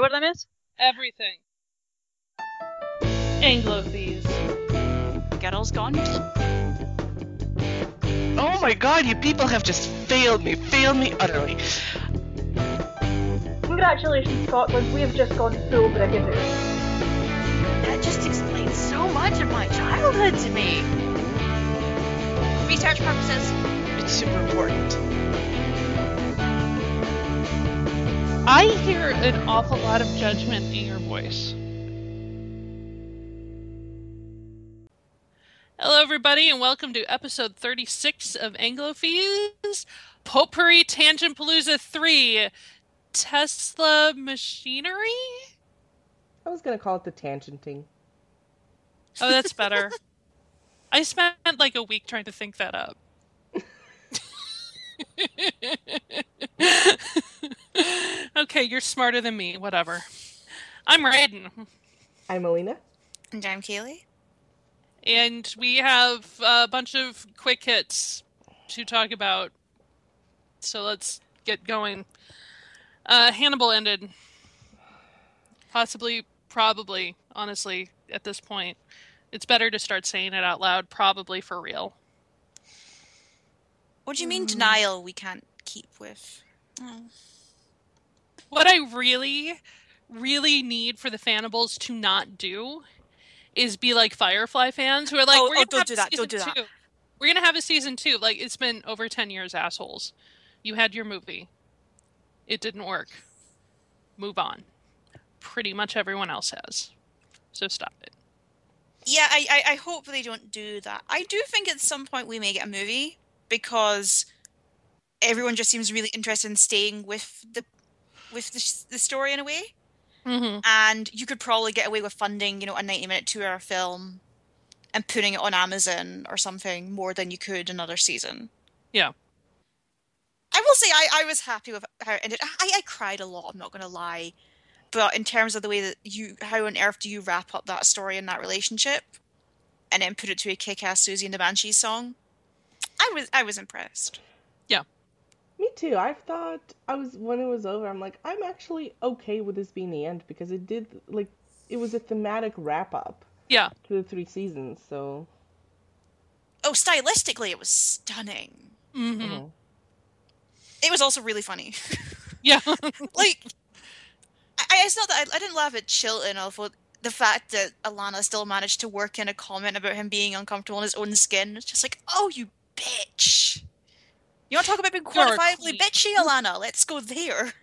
What that is? Everything. Anglo fees. Gettle's gone. Oh my god, you people have just failed me, failed me utterly. Congratulations, Scotland. We have just gone full Brigadoon. That just explains so much of my childhood to me. Research purposes. It's super important. I hear an awful lot of judgment in your voice. Hello, everybody, and welcome to episode 36 of Anglophies Potpourri Tangent Palooza 3 Tesla Machinery? I was gonna call it the tangenting. Oh, that's better. I spent like a week trying to think that up. okay, you're smarter than me. Whatever. I'm Raiden, I'm Alina. And I'm Kaylee. and we have a bunch of quick hits to talk about. So let's get going. Uh, Hannibal ended. Possibly, probably, honestly, at this point. It's better to start saying it out loud, probably for real. What do you mean denial we can't keep with? What I really, really need for the Fannibals to not do is be like Firefly fans who are like, Oh, we're oh, gonna don't have do a that, don't season do that. two. We're gonna have a season two. Like it's been over ten years, assholes. You had your movie. It didn't work. Move on. Pretty much everyone else has. So stop it. Yeah, I, I, I hope they don't do that. I do think at some point we may get a movie because everyone just seems really interested in staying with the with the, the story in a way. Mm-hmm. and you could probably get away with funding, you know, a 90 minute two hour film and putting it on Amazon or something more than you could another season. Yeah. I will say I, I was happy with how it ended. I, I cried a lot, I'm not gonna lie. But in terms of the way that you how on earth do you wrap up that story and that relationship and then put it to a kick ass Siouxsie and the Banshees song? I was I was impressed. Me too. I thought I was when it was over. I'm like, I'm actually okay with this being the end because it did like it was a thematic wrap up Yeah. to the three seasons. So Oh, stylistically it was stunning. Mm-hmm. mhm. It was also really funny. Yeah. like I, it's not that I, I didn't laugh at Chilton although the fact that Alana still managed to work in a comment about him being uncomfortable in his own skin it's just like oh you bitch you want to talk about being quantifiably bitchy Alana. Let's go there.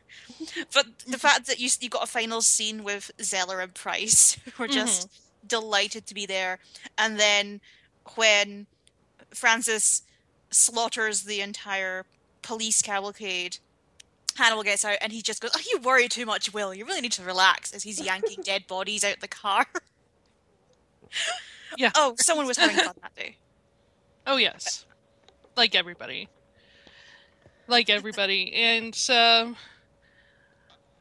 But the fact that you you got a final scene with Zeller and Price who were just delighted to be there. And then when Francis slaughters the entire police cavalcade Hannibal gets out and he just goes, Oh, you worry too much, Will. You really need to relax as he's yanking dead bodies out the car. Yeah. Oh, someone was having fun that day. Oh yes, like everybody, like everybody, and so,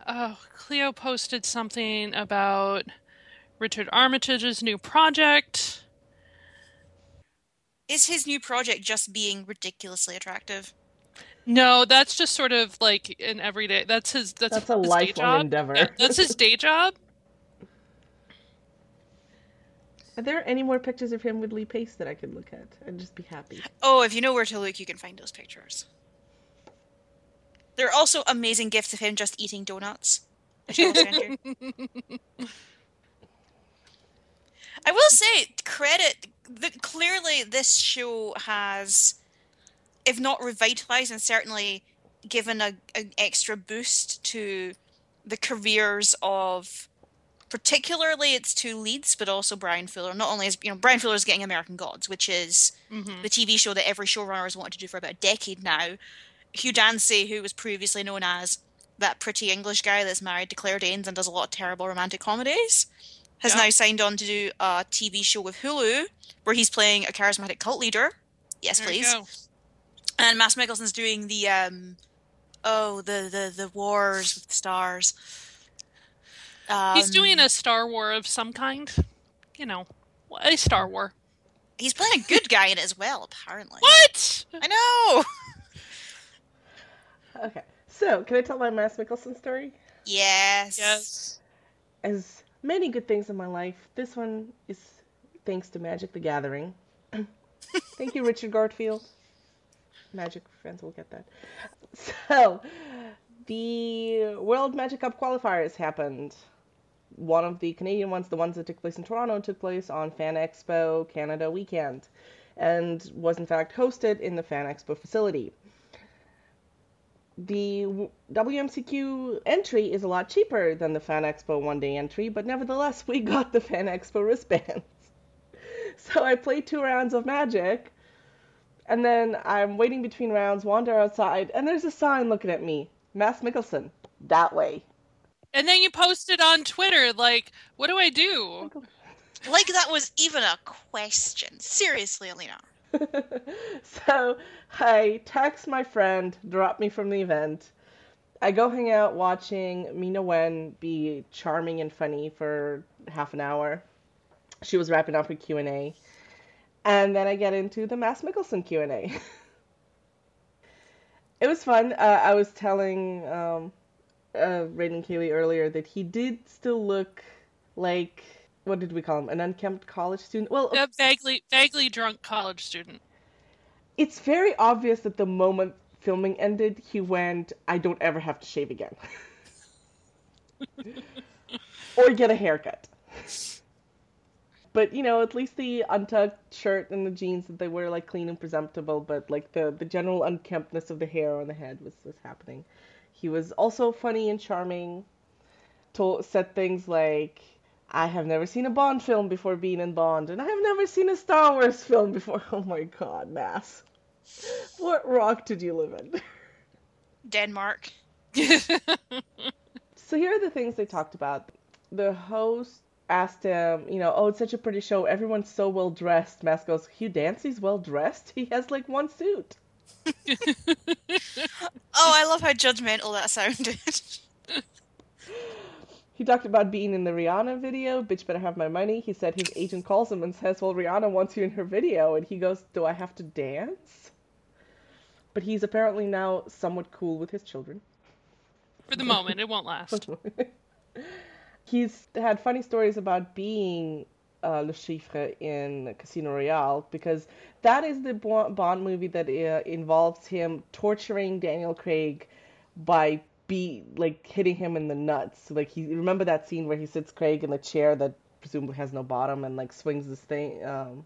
oh, Cleo posted something about Richard Armitage's new project. Is his new project just being ridiculously attractive? No, that's just sort of like an everyday. That's his. That's, That's a his day lifelong job. endeavor. Yeah, that's his day job. Are there any more pictures of him with Lee Pace that I could look at and just be happy? Oh, if you know where to look, you can find those pictures. There are also amazing gifts of him just eating donuts. I will. I will say, credit. Clearly, this show has, if not revitalized, and certainly given a, an extra boost to the careers of, particularly its two leads, but also Brian Fuller. Not only is you know Brian Fuller is getting American Gods, which is Mhm. the TV show that every showrunner has wanted to do for about a decade now. Hugh Dancy, who was previously known as that pretty English guy that's married to Claire Danes and does a lot of terrible romantic comedies, has Yeah. now signed on to do a TV show with Hulu where he's playing a charismatic cult leader. Yes, There please. And Mads Mikkelsen's doing the um oh the the the wars with the stars. He's doing Um, a Star War of some kind. You know, a Star War. He's playing a good guy in it as well, apparently. What? I know. Okay. So, can I tell my Mads Mikkelsen story? Yes. Yes. as many good things in my life, this one is thanks to Magic the Gathering. Thank you, Richard Garfield. Magic fans will get that. So, the World Magic Cup qualifiers happened. One of the Canadian ones, the ones that took place in Toronto, took place on Fan Expo Canada weekend and was in fact hosted in the Fan Expo facility. The WMCQ entry is a lot cheaper than the Fan Expo one day entry, but nevertheless, we got the Fan Expo wristbands. So I played two rounds of Magic, and then I'm waiting between rounds, wander outside, and there's a sign looking at me Mads Mikkelsen, that way. And then you posted on Twitter, like, what do I do? Like that was even a question. Seriously, Alina. so I text my friend, drop me from the event. I go hang out watching Ming-Na Wen be charming and funny for half an hour. She was wrapping up her Q and then I get into the Mads Mikkelsen Q and A. it was fun. Uh, I was telling um, uh, Raiden earlier that he did still look like what did we call him? An unkempt college student? Well, A vaguely, vaguely drunk college student. it's very obvious that the moment filming ended, he went, I don't ever have to shave again. or get a haircut. But, you know, at least the untucked shirt and the jeans that they were like clean and presentable, but like the, the general unkemptness of the hair on the head was, was happening. He was also funny and charming. Told, said things like, I have never seen a Bond film before being in Bond, and I have never seen a Star Wars film before. Oh my god, Mads. What rock did you live in? Denmark. So here are the things they talked about. The host asked him, you know, oh, it's such a pretty show. Everyone's so well dressed. Mads goes, Hugh Dancy's well dressed? He has like one suit. Oh, I love how judgmental that sounded. He talked about being in the Rihanna video. Bitch better have my money. He said his agent calls him and says, well, Rihanna wants you in her video. And he goes, do I have to dance? But he's apparently now somewhat cool with his children. For the moment, it won't last. He's had funny stories about being uh, Le Chiffre in Casino Royale because that is the Bond movie that uh, involves him torturing Daniel Craig by be like hitting him in the nuts. Like he remember that scene where he sits Craig in the chair that presumably has no bottom and like swings this thing. Um,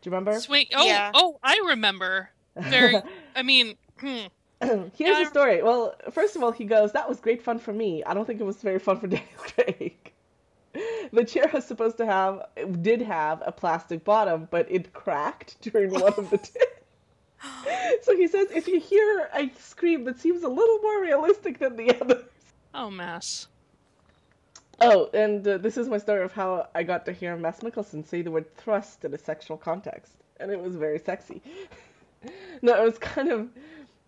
do you remember? Swing. Oh, Yeah. oh, I remember. Very. I mean, hmm. Here's Yeah, the story. Well, first of all, he goes, "That was great fun for me. I don't think it was very fun for Daniel Craig." The chair was supposed to have, did have a plastic bottom, but it cracked during one of the. T- so he says, if you hear a scream that seems a little more realistic than the others. oh, mess. Oh, and uh, this is my story of how I got to hear Mads Mikkelsen say the word thrust in a sexual context, and it was very sexy. no, it was kind of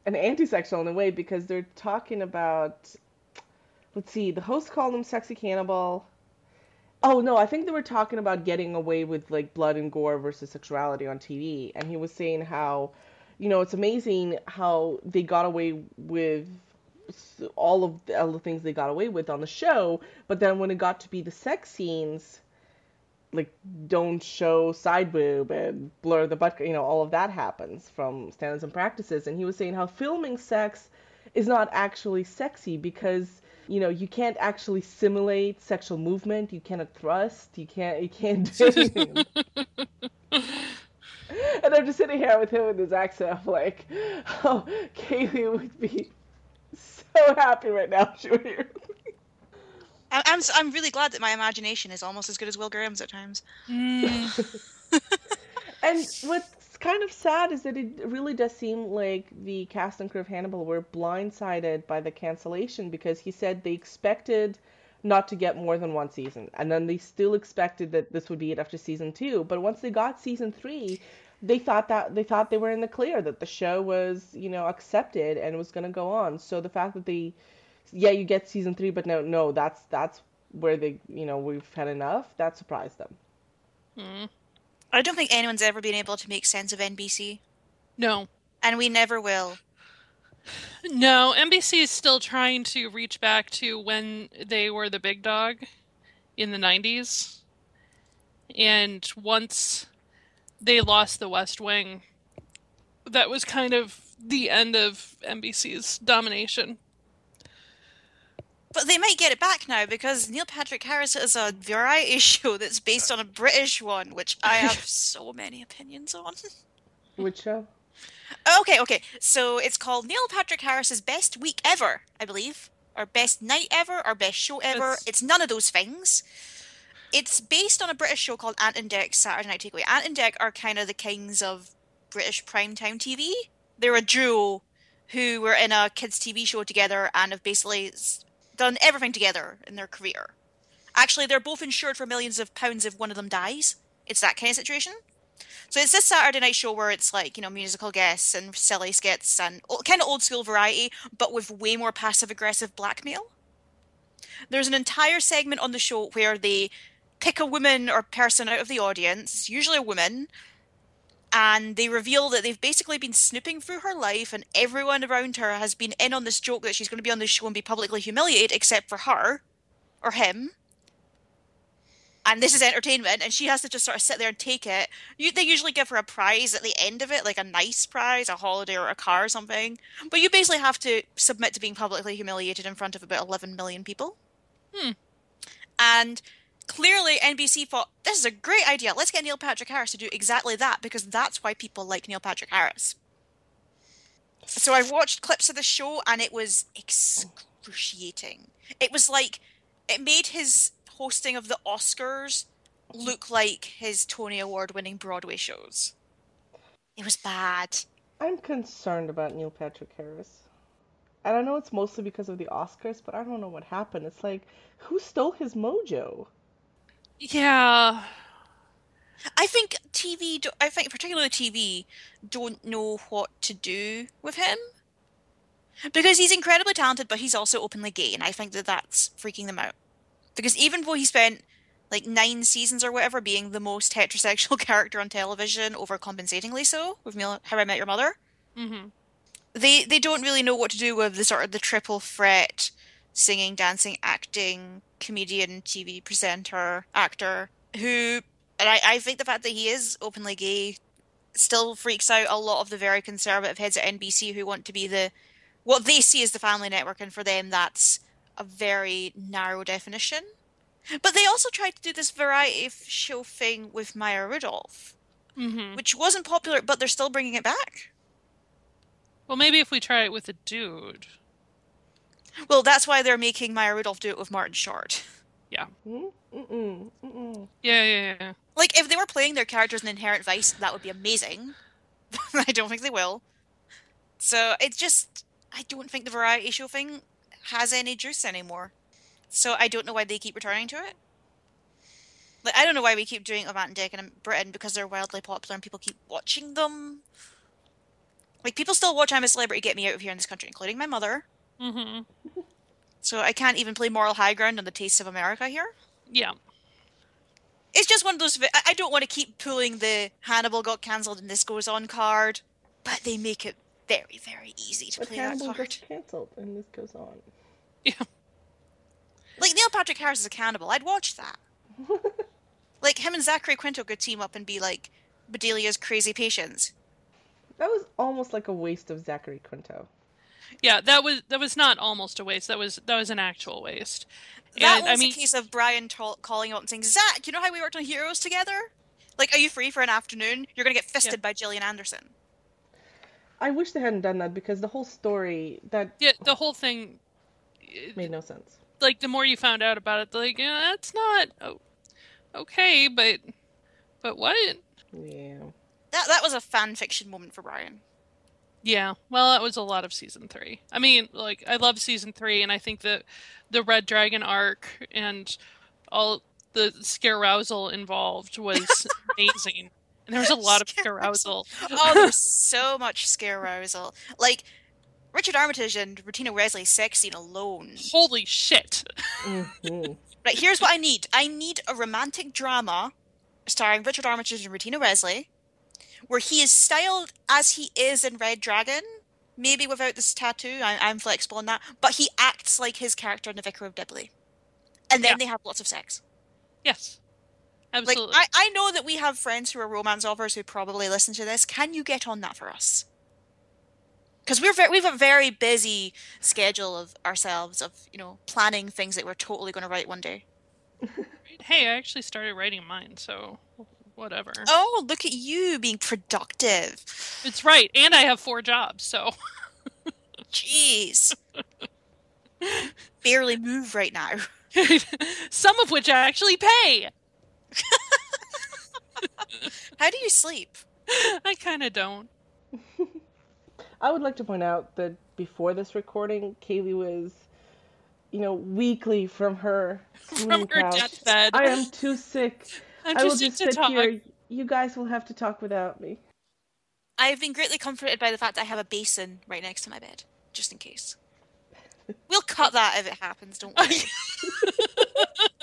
an anti-sexual in a way because they're talking about. Let's see, the host called him sexy cannibal. Oh no, I think they were talking about getting away with like blood and gore versus sexuality on TV, and he was saying how, you know, it's amazing how they got away with all of the, all the things they got away with on the show, but then when it got to be the sex scenes, like don't show side boob and blur the butt, you know, all of that happens from standards and practices. And he was saying how filming sex is not actually sexy because you know you can't actually simulate sexual movement, you cannot thrust, you can't you can't do anything. And I'm just sitting here with him in his accent. I'm like, oh, Kaylee would be so happy right now if she were here. I- I'm s- I'm really glad that my imagination is almost as good as Will Graham's at times. Mm, And what's kind of sad is that it really does seem like the cast and crew of Hannibal were blindsided by the cancellation because he said they expected not to get more than one season, and then they still expected that this would be it after season two. But once they got season three, they thought that they thought they were in the clear, that the show was you know accepted and was going to go on. So the fact that they, yeah, you get season three, but no, no, that's that's where they you know we've had enough. That surprised them. mm. I don't think anyone's ever been able to make sense of NBC, No. and we never will. No, NBC is still trying to reach back to when they were the big dog in the 90s. And once they lost the West Wing, that was kind of the end of NBC's domination. But they might get it back now because Neil Patrick Harris has a variety show that's based on a British one, which I have so many opinions on. Which show? Okay, okay. So it's called Neil Patrick Harris's Best Week Ever, I believe. Or Best Night Ever, or Best Show Ever. It's- It's none of those things. It's based on a British show called Ant and Dec's Saturday Night Takeaway. Ant and Dec are kind of the kings of British primetime TV. They're a duo who were in a kids' TV show together and have basically done everything together in their career. Actually, they're both insured for millions of pounds if one of them dies. It's that kind of situation. So it's this Saturday night show where it's like, you know, musical guests and silly skits and kind of old school variety, but with way more passive aggressive blackmail. There's an entire segment on the show where they pick a woman or person out of the audience, it's usually a woman, and they reveal that they've basically been snooping through her life and everyone around her has been in on this joke that she's going to be on the show and be publicly humiliated except for her or him. And this is entertainment and she has to just sort of sit there and take it. You, they usually give her a prize at the end of it like a nice prize a holiday or a car or something. But you basically have to submit to being publicly humiliated in front of about 11 million people. Hmm. and clearly nbc thought this is a great idea let's get neil patrick harris to do exactly that because that's why people like neil patrick harris so i watched clips of the show and it was excruciating it was like it made his hosting of the Oscars look like his Tony Award winning Broadway shows. It was bad. I'm concerned about Neil Patrick Harris. And I know it's mostly because of the Oscars, but I don't know what happened. It's like, who stole his mojo? Yeah. I think TV, I think particularly TV, don't know what to do with him. Because he's incredibly talented, but he's also openly gay, and I think that that's freaking them out. Because even though he spent like nine seasons or whatever being the most heterosexual character on television, overcompensatingly so, with How I Met Your Mother, hmm they they don't really know what to do with the sort of the triple threat singing dancing acting comedian tv presenter actor who and I, I think the fact that he is openly gay still freaks out a lot of the very conservative heads at nbc who want to be the what they see as the family network and for them that's a very narrow definition. But they also tried to do this variety show thing with maya rudolph hmm which wasn't popular but they're still bringing it back. Well, maybe if we try it with a dude. Well, that's why they're making Maya Rudolph do it with Martin Short. Hmm? Mm-mm. Mm-mm. Yeah, yeah, yeah. Like, if they were playing their characters in Inherent Vice, that would be amazing. I don't think they will. So it's just, I don't think the variety show thing has any juice anymore. So I don't know why they keep returning to it. Like, I don't know why we keep doing Matt and Dick in Britain because they're wildly popular and people keep watching them. Like, people still watch I'm a Celebrity Get Me Out of Here in this country, including my mother. Hmm So I can't even play moral high ground on the Tastes of America here. Yeah. it's just one of those. I I don't want to keep pulling the Hannibal got cancelled and this goes on card, but they make it very, very easy to But play that Hannibal card. cancelled, and this goes on. Yeah. Like Neil Patrick Harris is a cannibal. I'd watch that. Like him and Zachary Quinto could team up and be like Bedelia's crazy patients. That was almost like a waste of Zachary Quinto. Yeah, that was that was not almost a waste. That was that was an actual waste. That And, was I mean, a case of Brian tol- calling out and saying, "Zach, you know how we worked on Heroes together? Like, are you free for an afternoon? You're gonna get fisted by Gillian Anderson." I wish they hadn't done that because the whole story that yeah, the whole thing. made no sense. Like the more you found out about it, like yeah, that's not oh, okay, but but what? Yeah. That that was a fan fiction moment for Brian. Yeah, well, that was a lot of season three. I mean, like I love season three, and I think that the Red Dragon arc and all the scarousal involved was amazing. And there was a lot of Scarousal. scarousal. Oh, there's so much scare arousal. Like Richard Armitage and Bettina Wesley's sex scene alone. Holy shit! hmm Right, here's what I need. I need a romantic drama starring Richard Armitage and Bettina Wesley, where he is styled as he is in Red Dragon, maybe without this tattoo. I, I'm flexible on that, but he acts like his character in The Vicar of Dibley, and then Yeah. they have lots of sex. Yes. Like Absolutely. I, I know that we have friends who are romance offers who probably listen to this. Can you get on that for us? Because we're very, we have a very busy schedule of ourselves of you know planning things that we're totally going to write one day. hey, I actually started writing mine, so whatever. Oh, look at you being productive. It's right, and I have four jobs, so Jeez. Barely move right now. some of which I actually pay. How do you sleep? I kind of don't. I would like to point out that before this recording, Kaylee was, you know, weekly from her From her couch. deathbed. I am too sick. I'm I will just to sit talk. here. You guys will have to talk without me. I've been greatly comforted by the fact that I have a basin right next to my bed, just in case. We'll cut that if it happens, don't worry.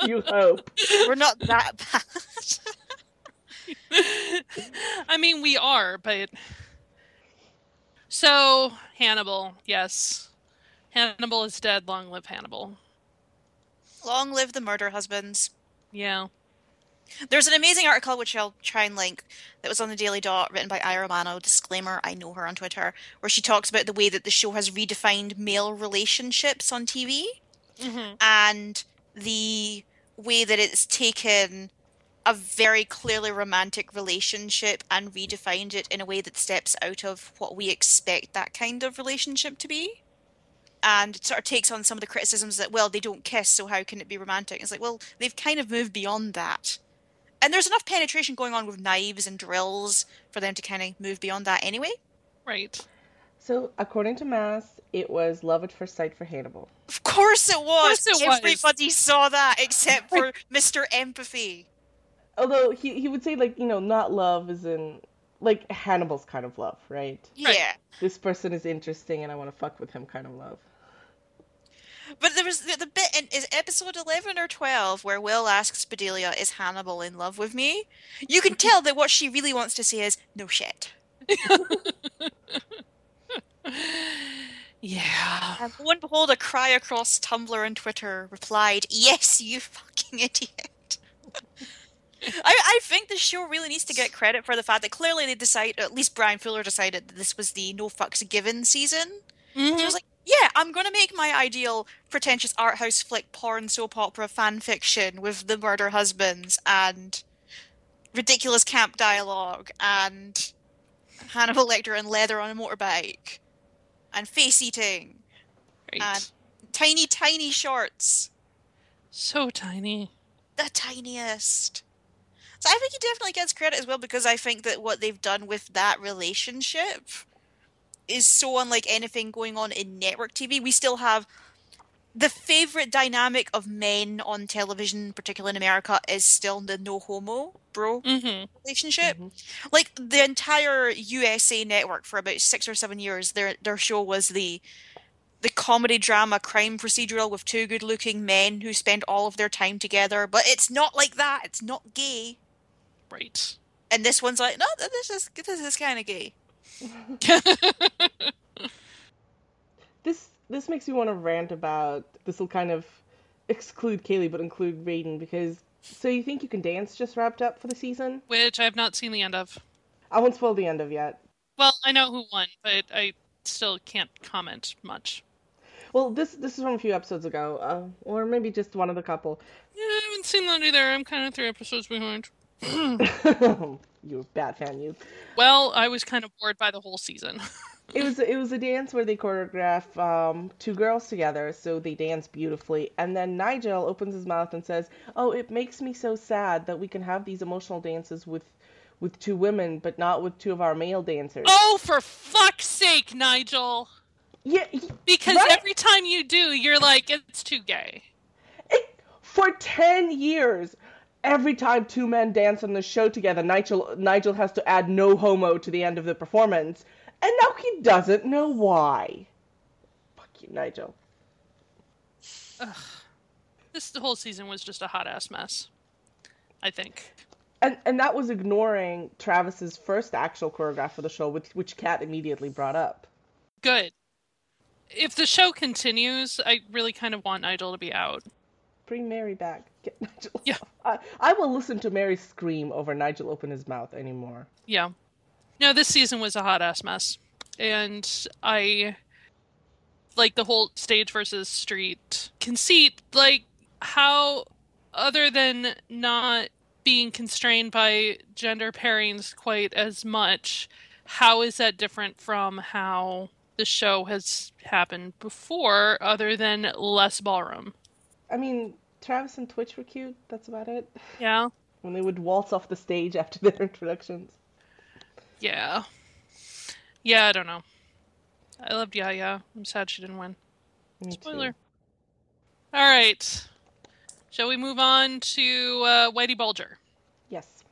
You hope. We're not that bad. I mean, we are, but so Hannibal, yes, Hannibal is dead. Long live Hannibal. Long live the murder husbands. Yeah. There's an amazing article which I'll try and link that was on the Daily Dot, written by Ira Romano. Disclaimer: I know her on Twitter, where she talks about the way that the show has redefined male relationships on TV hmm and the way that it's taken a very clearly romantic relationship and redefined it in a way that steps out of what we expect that kind of relationship to be. And it sort of takes on some of the criticisms that, well, they don't kiss, so how can it be romantic? It's like, well, they've kind of moved beyond that. And there's enough penetration going on with knives and drills for them to kind of move beyond that anyway. Right. So, according to Mads, it was love at first sight for Hannibal. Of course it was. course it was. Everybody saw that except for Mr. Empathy. Although he, he would say, like, you know, not love is in, like, Hannibal's kind of love, right? Right. Yeah. This person is interesting and I want to fuck with him kind of love. But there was the, the bit in is episode eleven or twelve where Will asks Bedelia, "Is Hannibal in love with me?" You can tell that what she really wants to say is, "No shit." Yeah. And lo and behold, a cry across Tumblr and Twitter replied, "Yes, you fucking idiot." I, I think the show really needs to get credit for the fact that clearly they decide, at least Brian Fuller decided that this was the no fucks given season. So I Mhm. was like, yeah, I'm gonna make my ideal pretentious art house flick porn soap opera fan fiction with the murder husbands and ridiculous camp dialogue and Hannibal Lecter in leather on a motorbike and face eating Right. and tiny, tiny shorts. so tiny. The tiniest. So I think he definitely gets credit as well because I think that what they've done with that relationship is so unlike anything going on in network TV. We still have the favorite dynamic of men on television, particularly in America, is still the no homo bro hmm relationship. Mhm. Like the entire USA network for about six or seven years, their their show was the the comedy drama crime procedural with two good looking men who spend all of their time together. But it's not like that. It's not gay. Right. And this one's like, no, this is this is kind of gay. This this makes me want to rant about this will kind of exclude Kaylee but include Raiden because so you think you can dance just wrapped up for the season? Which I have not seen the end of. I won't spoil the end of yet. Well, I know who won, but I still can't comment much. Well, this this is from a few episodes ago, uh, or maybe just one of the couple. Yeah, I haven't seen that either. I'm kind of three episodes behind. you a bad fan, you. Well, I was kind of bored by the whole season. It was it was a dance where they choreograph um, two girls together, so they dance beautifully. And then Nigel opens his mouth and says, "Oh, it makes me so sad that we can have these emotional dances with with two women, but not with two of our male dancers." oh, for fuck's sake, Nigel! Yeah, Because Right? every time you do, you're like, it's too gay. it, for ten years, every time two men dance on the show together, Nigel Nigel has to add "no homo" to the end of the performance, and now he doesn't know why. Fuck you, Nigel. Ugh. This whole season was just a hot ass mess. I think. And and that was ignoring Travis's first actual choreograph for the show, which which Cat immediately brought up. Good. If the show continues, I really kind of want Nigel to be out. Bring Mary back. Get Nigel. Yeah. I, I will listen to Mary scream over Nigel open his mouth anymore. Yeah. No, this season was a hot ass mess. And I like the whole stage versus street conceit, like how other than not being constrained by gender pairings quite as much, how is that different from how the show has happened before other than less ballroom? I mean, Travis and Twitch were cute. That's about it. Yeah. When they would waltz off the stage after their introductions. Yeah. Yeah, I don't know. I loved Jaja. I'm sad she didn't win. Me too. Spoiler. All right. Shall we move on to uh, Whitey Bulger? Yes.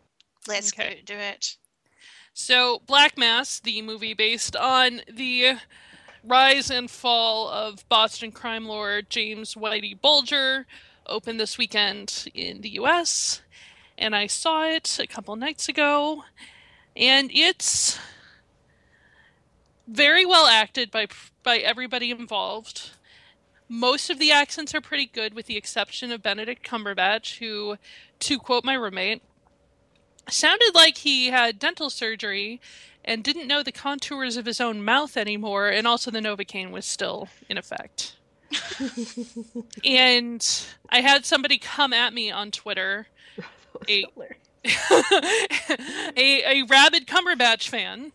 Let's Okay. go do it. So, Black Mass, the movie based on the rise and fall of Boston crime lord James Whitey Bulger, opened this weekend in the US. And I saw it a couple nights ago. And it's very well acted by by everybody involved. Most of the accents are pretty good, with the exception of Benedict Cumberbatch, who, to quote my roommate, sounded like he had dental surgery and didn't know the contours of his own mouth anymore, and also the Novocaine was still in effect. and I had somebody come at me on Twitter, a, a, a rabid Cumberbatch fan,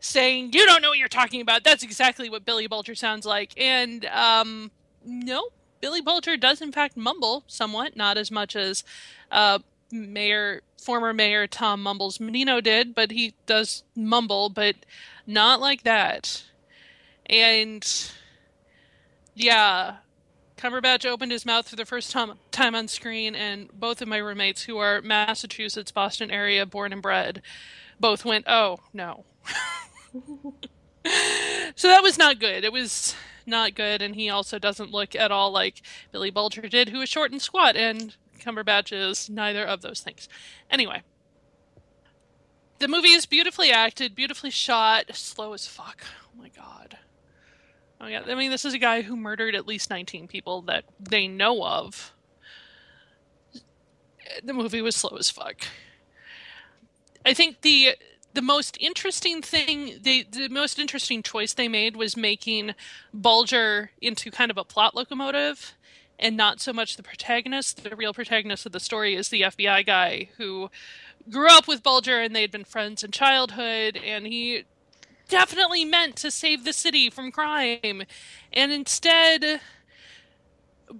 saying, You don't know what you're talking about. That's exactly what Billy Bulger sounds like. And, um, no, Billy Bulger does, in fact, mumble somewhat, not as much as uh, Mayor, former Mayor Tom Mumbles Menino did, but he does mumble, but not like that. And yeah, Cumberbatch opened his mouth for the first time, time on screen, and both of my roommates, who are Massachusetts, Boston area born and bred, both went, "Oh no." so that was not good. It was not good, and he also doesn't look at all like Billy Bulger did, who was short and squat, and Cumberbatch is neither of those things. Anyway, the movie is beautifully acted, beautifully shot, slow as fuck. Oh my god. Oh yeah, I mean, this is a guy who murdered at least 19 people that they know of. The movie was slow as fuck. I think the the most interesting thing they the most interesting choice they made was making Bulger into kind of a plot locomotive and not so much the protagonist. The real protagonist of the story is the FBI guy who grew up with Bulger and they'd been friends in childhood and he definitely meant to save the city from crime and instead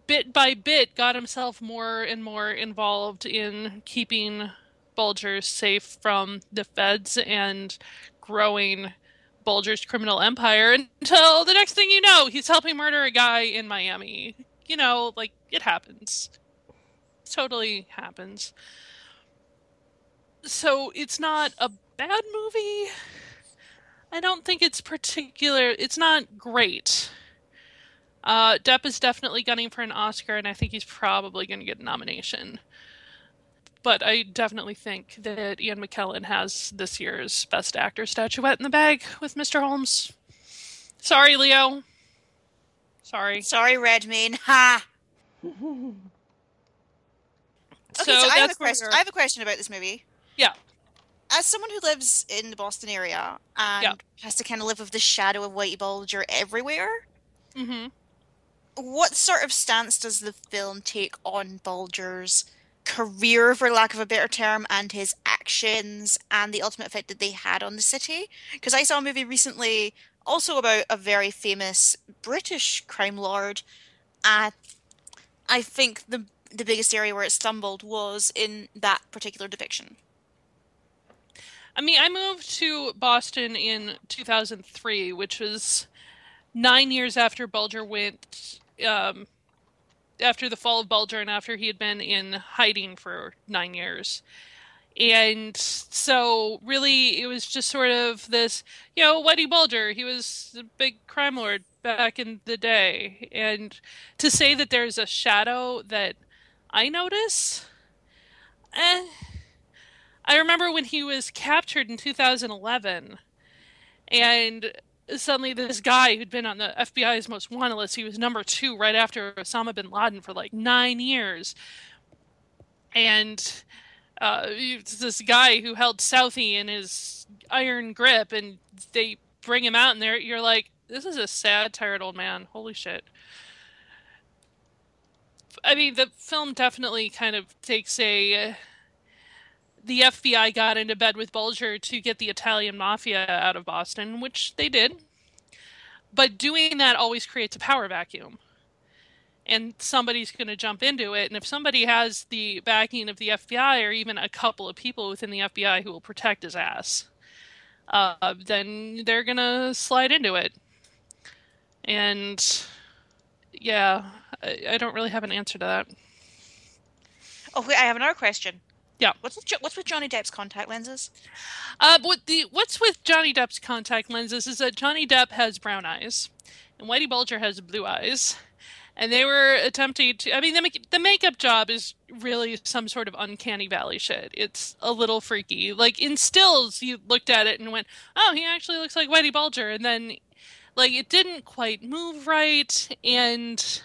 bit by bit got himself more and more involved in keeping Bulger safe from the feds and growing Bulger's criminal empire until the next thing you know, he's helping murder a guy in Miami. You know, like it happens. Totally happens. So it's not a bad movie. I don't think it's particular. It's not great. Uh, Depp is definitely gunning for an Oscar, and I think he's probably going to get a nomination. But I definitely think that Ian McKellen has this year's Best Actor statuette in the bag with Mr. Holmes. Sorry, Leo. Sorry. Sorry, Redmayne. Ha. Okay, so, I have a question. I have a question about this movie. Yeah. As someone who lives in the Boston area and Yeah. has to kind of live with the shadow of Whitey Bulger everywhere, Mhm. what sort of stance does the film take on Bulger's career, for lack of a better term, and his actions and the ultimate effect that they had on the city? Because I saw a movie recently also about a very famous British crime lord, and I think the the biggest area where it stumbled was in that particular depiction. I mean, I moved to Boston in 2003, which was nine years after Bulger went, um, after the fall of Bulger and after he had been in hiding for nine years. And so, really, it was just sort of this, you know, Whitey Bulger. He was a big crime lord back in the day. And to say that there's a shadow that I notice, eh. I remember when he was captured in 2011, and suddenly this guy who'd been on the FBI's most wanted list, he was number two right after Osama bin Laden for like nine years. And uh, this guy who held Southie in his iron grip, and they bring him out, and there you're like, this is a sad, tired old man. Holy shit. I mean, the film definitely kind of takes a. The FBI got into bed with Bulger to get the Italian mafia out of Boston, which they did. But doing that always creates a power vacuum. And somebody's going to jump into it. And if somebody has the backing of the FBI or even a couple of people within the FBI who will protect his ass, uh, then they're going to slide into it. And yeah, I, I don't really have an answer to that. Oh, wait, I have another question. Yeah. What's with, what's with Johnny Depp's contact lenses? Uh, what the what's with Johnny Depp's contact lenses is that Johnny Depp has brown eyes, and Whitey Bulger has blue eyes, and they were attempting to. I mean, the the makeup job is really some sort of uncanny valley shit. It's a little freaky. Like in stills, you looked at it and went, "Oh, he actually looks like Whitey Bulger," and then, like, it didn't quite move right, and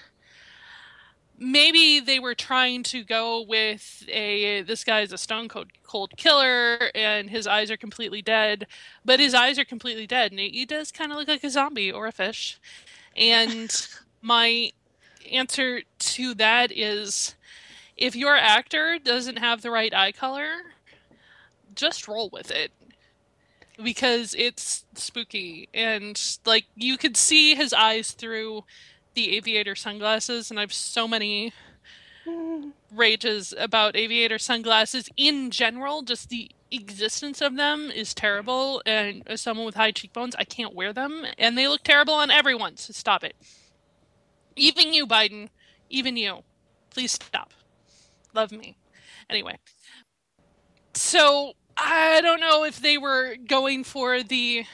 maybe they were trying to go with a this guy is a stone cold, cold killer and his eyes are completely dead but his eyes are completely dead and he does kind of look like a zombie or a fish and my answer to that is if your actor doesn't have the right eye color just roll with it because it's spooky and like you could see his eyes through the aviator sunglasses, and I have so many rages about aviator sunglasses in general. Just the existence of them is terrible, and as someone with high cheekbones, I can't wear them, and they look terrible on everyone. So stop it. Even you, Raiden. Even you. Please stop. Love me. Anyway. So I don't know if they were going for the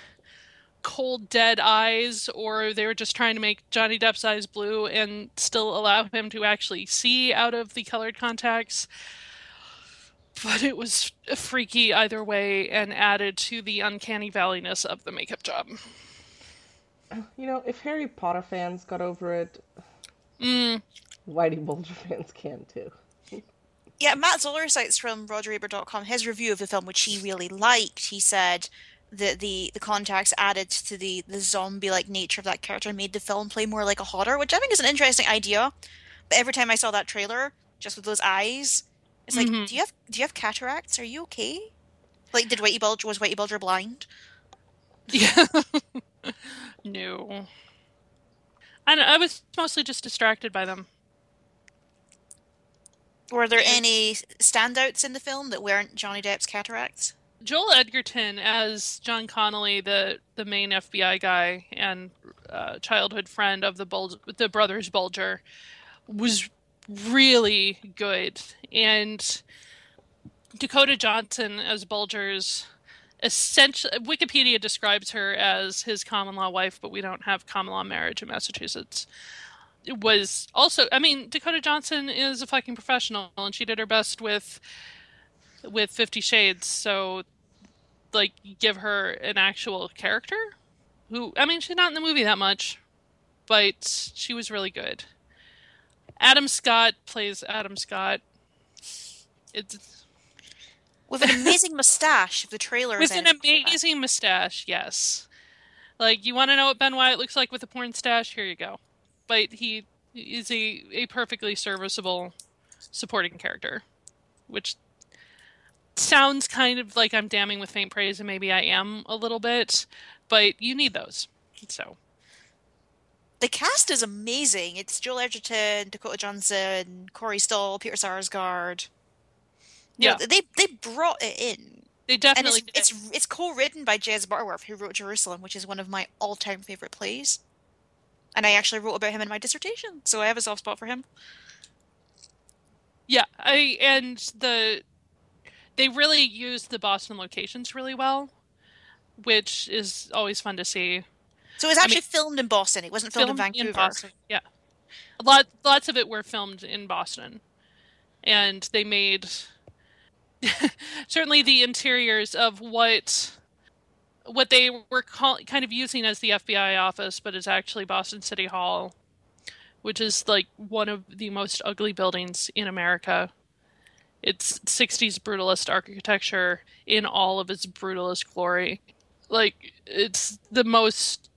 cold dead eyes or they were just trying to make Johnny Depp's eyes blue and still allow him to actually see out of the colored contacts. But it was freaky either way and added to the uncanny valleyness of the makeup job. You know, if Harry Potter fans got over it, mm. Whitey Bulger fans can too. Yeah, Matt Zoller Seitz from RogerEbert.com his review of the film, which he really liked. He said, the the the contacts added to the the zombie like nature of that character made the film play more like a horror, which I think is an interesting idea. But every time I saw that trailer, just with those eyes, it's like, Mm-hmm. do you have do you have cataracts? Are you okay? Like, did Whitey Bulger was Whitey Bulger blind? Yeah. No. I don't, I was mostly just distracted by them. Were there any standouts in the film that weren't Johnny Depp's cataracts? Joel Edgerton as John Connolly, the the main FBI guy and uh, childhood friend of the Bul- the brothers Bulger, was really good. And Dakota Johnson as Bulger's essential Wikipedia describes her as his common law wife, but we don't have common law marriage in Massachusetts. It was also, I mean, Dakota Johnson is a fucking professional, and she did her best with with Fifty Shades, so like give her an actual character. Who I mean, she's not in the movie that much, but she was really good. Adam Scott plays Adam Scott. It's With an amazing mustache, if the trailer is with an amazing mustache. Yes, like you want to know what Ben Wyatt looks like with a porn stash? Here you go. But he is a a perfectly serviceable supporting character, which sounds kind of like I'm damning with faint praise, and maybe I am a little bit, but you need those. So The cast is amazing. It's Joel Edgerton, Dakota Johnson, Corey Stoll, Peter Sarsgaard. You know, Yeah. they they brought it in. they and definitely it's, did. it's it's co-written by Jez Butterworth, who wrote Jerusalem, which is one of my all-time favorite plays. And I actually wrote about him in my dissertation, so I have a soft spot for him. Yeah, I and the they really used the Boston locations really well, which is always fun to see. So it was I actually mean- filmed in Boston. It wasn't filmed, in Vancouver. Boston. Yeah, a lot lots of it were filmed in Boston, and they made certainly the interiors of what what they were call, kind of using as the FBI office, but is actually Boston City Hall, which is like one of the most ugly buildings in America. It's 60s brutalist architecture in all of its brutalist glory. Like, it's the most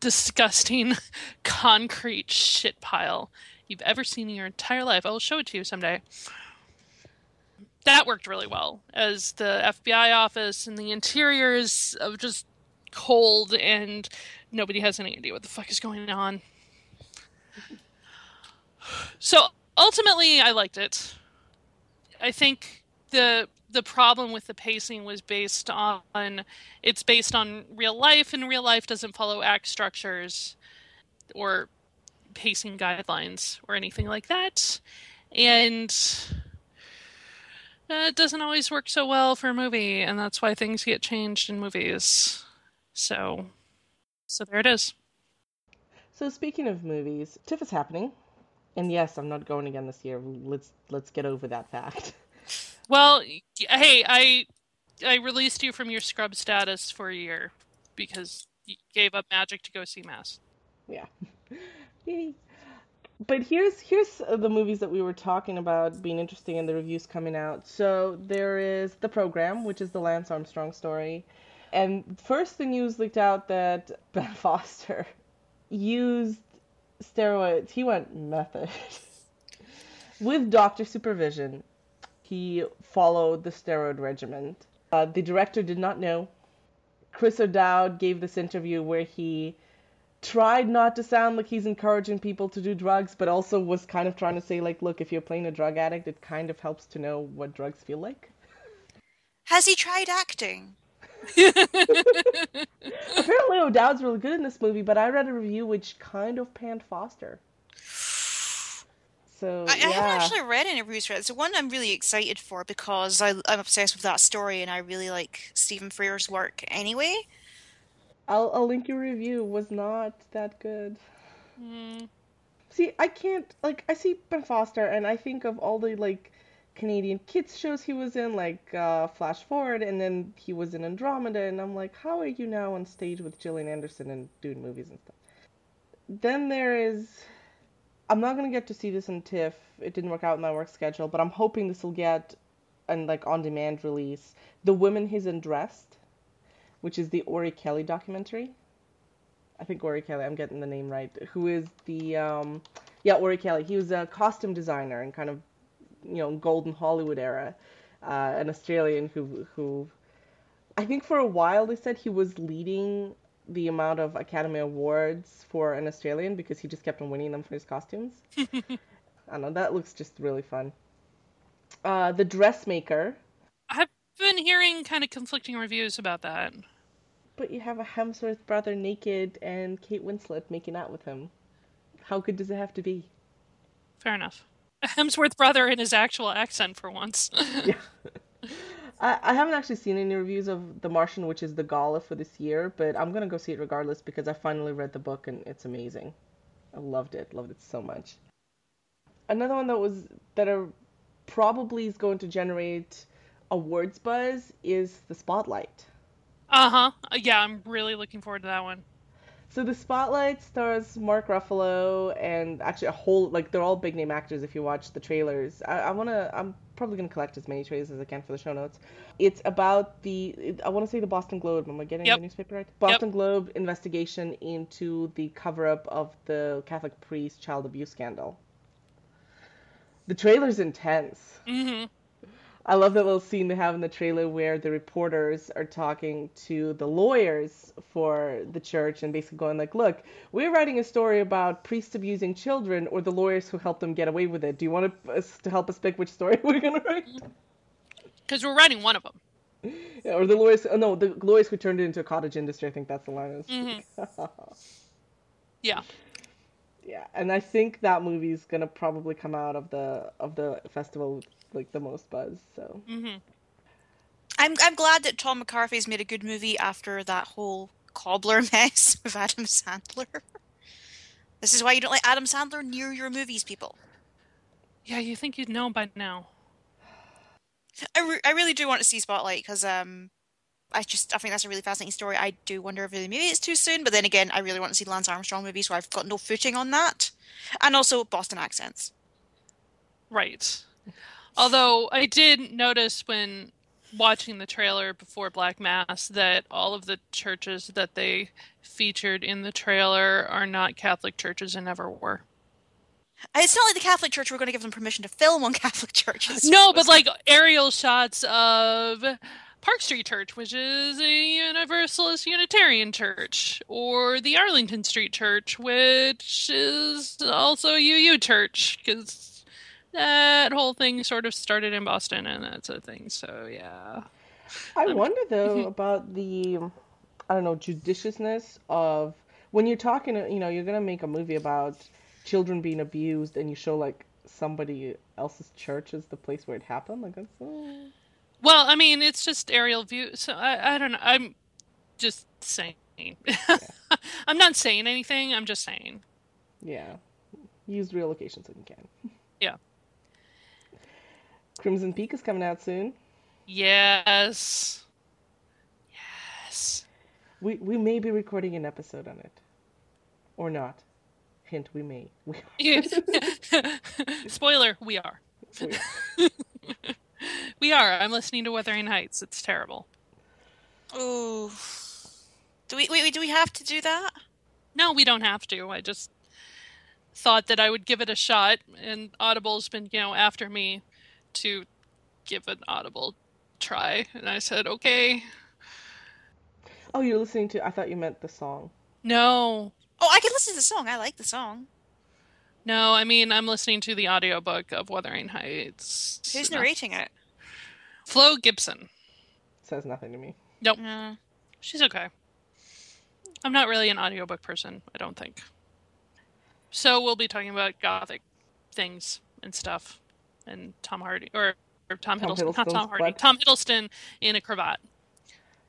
disgusting concrete shit pile you've ever seen in your entire life. I'll show it to you someday. That worked really well as the FBI office and the interiors of just cold and nobody has any idea what the fuck is going on. So ultimately, I liked it. I think the the problem with the pacing was based on it's based on real life, and real life doesn't follow act structures or pacing guidelines or anything like that. And uh, it doesn't always work so well for a movie, and that's why things get changed in movies. So, so there it is. So speaking of movies, TIFF is happening, and yes, I'm not going again this year. Let's let's get over that fact. Well, hey, I I released you from your scrub status for a year because you gave up magic to go see Mass. Yeah. But here's here's the movies that we were talking about being interesting and the reviews coming out. So there is the program, which is the Lance Armstrong story, and first the news leaked out that Ben Foster used steroids. He went method with doctor supervision he followed the steroid regimen. Uh, the director did not know. Chris O'Dowd gave this interview where he tried not to sound like he's encouraging people to do drugs, but also was kind of trying to say, like, look, if you're playing a drug addict, it kind of helps to know what drugs feel like. Has he tried acting? Apparently, O'Dowd's really good in this movie, but I read a review which kind of panned Foster. So I, yeah. I haven't actually read any reviews for it. It's one I'm really excited for because I, I'm obsessed with that story and I really like Stephen Frears' work anyway. I'll, I'll link your review. Was not that good. Mm. See, I can't like I see Ben Foster and I think of all the like Canadian kids shows he was in, like uh, Flash Forward, and then he was in Andromeda, and I'm like, how are you now on stage with Gillian Anderson and doing movies and stuff? Then there is I'm not gonna get to see this in TIFF. It didn't work out in my work schedule, but I'm hoping this will get an like on demand release. The Women He's Undressed, which is the Orry-Kelly documentary. I think Orry-Kelly, I'm getting the name right. Who is the um yeah, Orry-Kelly. He was a costume designer and kind of you know, golden Hollywood era. Uh, an Australian who who I think for a while they said he was leading the amount of Academy Awards for an Australian because he just kept on winning them for his costumes. I don't know, that looks just really fun. Uh, the Dressmaker. I've been hearing kind of conflicting reviews about that. But you have a Hemsworth brother naked and Kate Winslet making out with him. How good does it have to be? Fair enough. A Hemsworth brother in his actual accent for once. yeah. I, I haven't actually seen any reviews of The Martian, which is the gala for this year, but I'm gonna go see it regardless because I finally read the book and it's amazing. I loved it, loved it so much. Another one that was that are probably is going to generate awards buzz is the Spotlight. Uh huh. Yeah, I'm really looking forward to that one. So the Spotlight stars Mark Ruffalo and actually a whole like they're all big name actors if you watch the trailers. I, I wanna I'm probably gonna collect as many trailers as I can for the show notes. It's about the I want to say the Boston Globe. Am I getting Yep. the newspaper right? Boston Yep. Globe investigation into the cover up of the Catholic priest child abuse scandal. The trailer's intense. hmm I love that little scene they have in the trailer where the reporters are talking to the lawyers for the church and basically going like, "Look, we're writing a story about priests abusing children or the lawyers who helped them get away with it. Do you want to, us to help us pick which story we're gonna write?" Because we're writing one of them. Yeah, or the lawyers? Oh, no, the lawyers who turned it into a cottage industry. I think that's the line. Mhm. Yeah. Yeah, and I think that movie's gonna probably come out of the of the festival with like the most buzz. So hmm I'm I'm glad that Tom McCarthy's made a good movie after that whole cobbler mess with Adam Sandler. This is why you don't let Adam Sandler near your movies, people. Yeah, you think you'd know by now. I, re- I really do want to see Spotlight because um, I just I think that's a really fascinating story. I do wonder if maybe it's too soon, but then again, I really want to see Lance Armstrong movie, so I've got no footing on that. And also Boston accents. Right. Although I did notice when watching the trailer before Black Mass that all of the churches that they featured in the trailer are not Catholic churches and never were. It's not like the Catholic Church we're going to give them permission to film on Catholic churches. No, but like aerial shots of Park Street Church, which is a Universalist Unitarian church, or the Arlington Street Church, which is also UU Church, because that whole thing sort of started in Boston, and that's a thing. So yeah. I wonder though about the, I don't know, judiciousness of when you're talking. You know, you're gonna make a movie about children being abused, and you show like somebody else's church as the place where it happened. Like that's. Uh... Well, I mean, it's just aerial view. So I, I don't know. I'm just saying. I'm not saying anything. I'm just saying. Yeah. Use real locations when you can. Yeah. Crimson Peak is coming out soon. Yes. Yes. We we may be recording an episode on it. Or not. Hint, we may. We Spoiler, we are. We are. we are. I'm listening to Wuthering Heights. It's terrible. Oh. Do we wait, do we have to do that? No, we don't have to. I just thought that I would give it a shot and Audible's been, you know, after me to give an Audible try and I said, "Okay." Oh, you're listening to I thought you meant the song. No. Oh, I can listen to the song. I like the song. No, I mean I'm listening to the audiobook of Wuthering Heights. Who's narrating it? Flo Gibson. Says nothing to me. Nope. Uh, She's okay. I'm not really an audiobook person, I don't think. So we'll be talking about gothic things and stuff. And Tom Hardy or, or Tom, Tom Hiddleston, not Tom Hiddleston's Hardy. butt. Tom Hiddleston in a cravat.